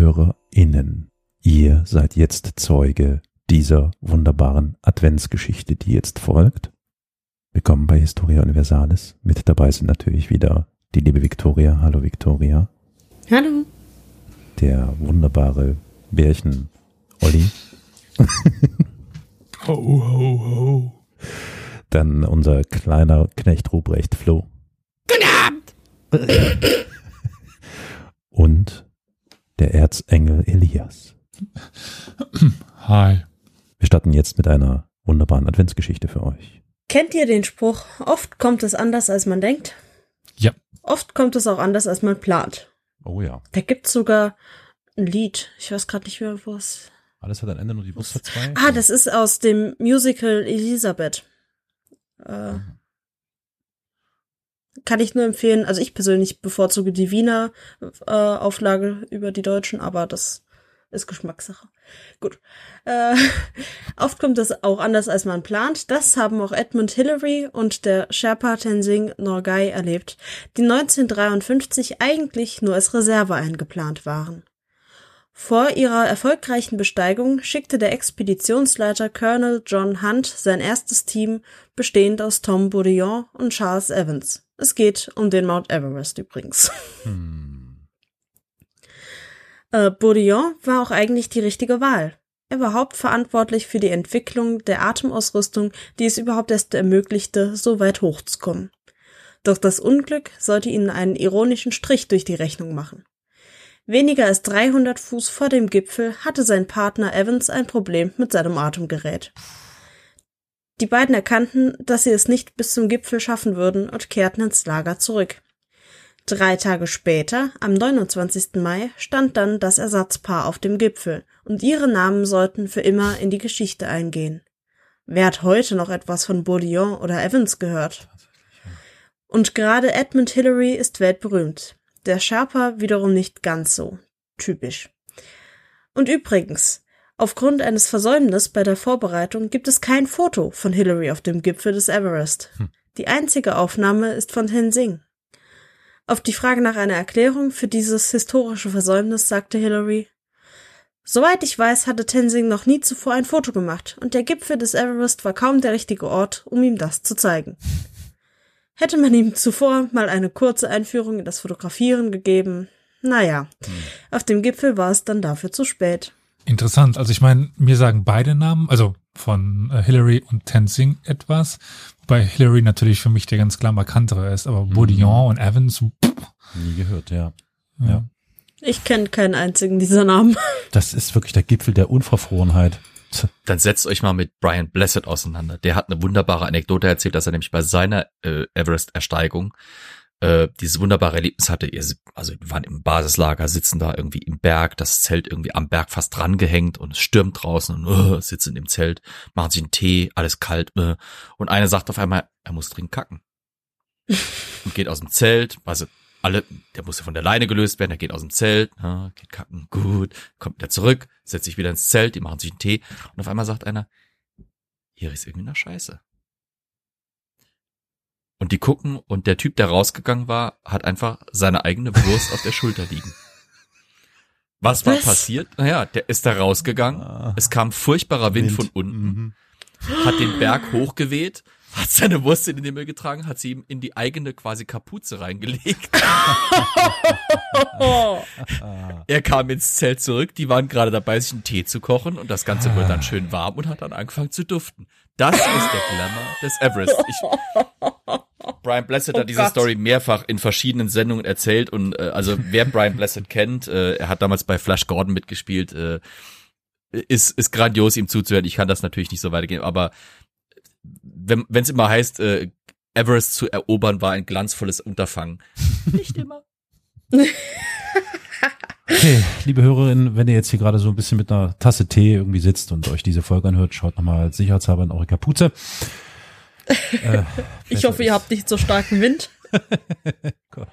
HörerInnen, ihr seid jetzt Zeuge dieser wunderbaren Adventsgeschichte, die jetzt folgt. Willkommen bei Historia Universalis. Mit dabei sind natürlich wieder die liebe Victoria. Hallo Victoria. Hallo. Der wunderbare Bärchen Olli. ho, ho, ho. Dann unser kleiner Knecht Ruprecht Flo. Guten Abend. Und der Erzengel Elias. Hi. Wir starten jetzt mit einer wunderbaren Adventsgeschichte für euch. Kennt ihr den Spruch, oft kommt es anders, als man denkt? Ja. Oft kommt es auch anders, als man plant. Oh ja. Da gibt's sogar ein Lied. Ich weiß gerade nicht mehr, wo es. Alles hat ein Ende, nur die Brust hat zwei. Ah, das ist aus dem Musical Elisabeth. Äh, kann ich nur empfehlen. Also ich persönlich bevorzuge die Wiener äh, Auflage über die deutschen, aber das ist Geschmackssache. Gut. Äh, oft kommt es auch anders, als man plant. Das haben auch Edmund Hillary und der Sherpa Tenzing Norgay erlebt, die 1953 eigentlich nur als Reserve eingeplant waren. Vor ihrer erfolgreichen Besteigung schickte der Expeditionsleiter Colonel John Hunt sein erstes Team, bestehend aus Tom Bourdillon und Charles Evans. Es geht um den Mount Everest übrigens. Hm. Äh, Bourdillon war auch eigentlich die richtige Wahl. Er war hauptverantwortlich für die Entwicklung der Atemausrüstung, die es überhaupt erst ermöglichte, so weit hochzukommen. Doch das Unglück sollte ihnen einen ironischen Strich durch die Rechnung machen. Weniger als 300 Fuß vor dem Gipfel hatte sein Partner Evans ein Problem mit seinem Atemgerät. Die beiden erkannten, dass sie es nicht bis zum Gipfel schaffen würden und kehrten ins Lager zurück. Drei Tage später, am 29. Mai, stand dann das Ersatzpaar auf dem Gipfel und ihre Namen sollten für immer in die Geschichte eingehen. Wer hat heute noch etwas von Bourdillon oder Evans gehört? Und gerade Edmund Hillary ist weltberühmt. Der Sherpa wiederum nicht ganz so. Typisch. Und übrigens, aufgrund eines Versäumnisses bei der Vorbereitung gibt es kein Foto von Hillary auf dem Gipfel des Everest. Hm. Die einzige Aufnahme ist von Tenzing. Auf die Frage nach einer Erklärung für dieses historische Versäumnis sagte Hillary, Soweit ich weiß, hatte Tenzing noch nie zuvor ein Foto gemacht, und der Gipfel des Everest war kaum der richtige Ort, um ihm das zu zeigen. Hätte man ihm zuvor mal eine kurze Einführung in das Fotografieren gegeben, naja, hm. auf dem Gipfel war es dann dafür zu spät. Interessant. Also ich meine, mir sagen beide Namen, also von äh, Hillary und Tenzing etwas, wobei Hillary natürlich für mich der ganz klar markantere ist, aber mhm. Boudillon und Evans, pff. nie gehört, ja. ja. ja. Ich kenne keinen einzigen dieser Namen. Das ist wirklich der Gipfel der Unverfrorenheit. Dann setzt euch mal mit Brian Blessed auseinander. Der hat eine wunderbare Anekdote erzählt, dass er nämlich bei seiner äh, Everest-Ersteigung äh, dieses wunderbare Erlebnis hatte. Also wir waren im Basislager, sitzen da irgendwie im Berg, das Zelt irgendwie am Berg fast dran gehängt und es stürmt draußen und uh, sitzen im Zelt, machen sich einen Tee, alles kalt. Uh, und einer sagt auf einmal, er muss dringend kacken. und geht aus dem Zelt, also alle, der muss ja von der Leine gelöst werden, er geht aus dem Zelt, na, geht kacken, gut, kommt wieder zurück, setzt sich wieder ins Zelt, die machen sich einen Tee und auf einmal sagt einer, hier ist irgendwie nach Scheiße. Und die gucken und der Typ, der rausgegangen war, hat einfach seine eigene Wurst auf der Schulter liegen. Was war Was? passiert? Naja, der ist da rausgegangen, ah. es kam furchtbarer Wind, Wind. von unten, mhm. hat den Berg hochgeweht, hat seine Wurst in den Himmel getragen, hat sie ihm in die eigene quasi Kapuze reingelegt. er kam ins Zelt zurück, die waren gerade dabei, sich einen Tee zu kochen und das Ganze wurde dann schön warm und hat dann angefangen zu duften. Das ist der Glamour des Everest. Ich, Brian Blessed oh hat diese Gott. Story mehrfach in verschiedenen Sendungen erzählt und äh, also wer Brian Blessed kennt, äh, er hat damals bei Flash Gordon mitgespielt, äh, ist, ist grandios ihm zuzuhören. Ich kann das natürlich nicht so weitergehen, aber wenn es immer heißt, äh, Everest zu erobern war ein glanzvolles Unterfangen. Nicht immer. Okay, liebe Hörerinnen, wenn ihr jetzt hier gerade so ein bisschen mit einer Tasse Tee irgendwie sitzt und euch diese Folge anhört, schaut nochmal sicherheitshalber in eure Kapuze. Äh, ich hoffe, ihr habt nicht so starken Wind. Gott.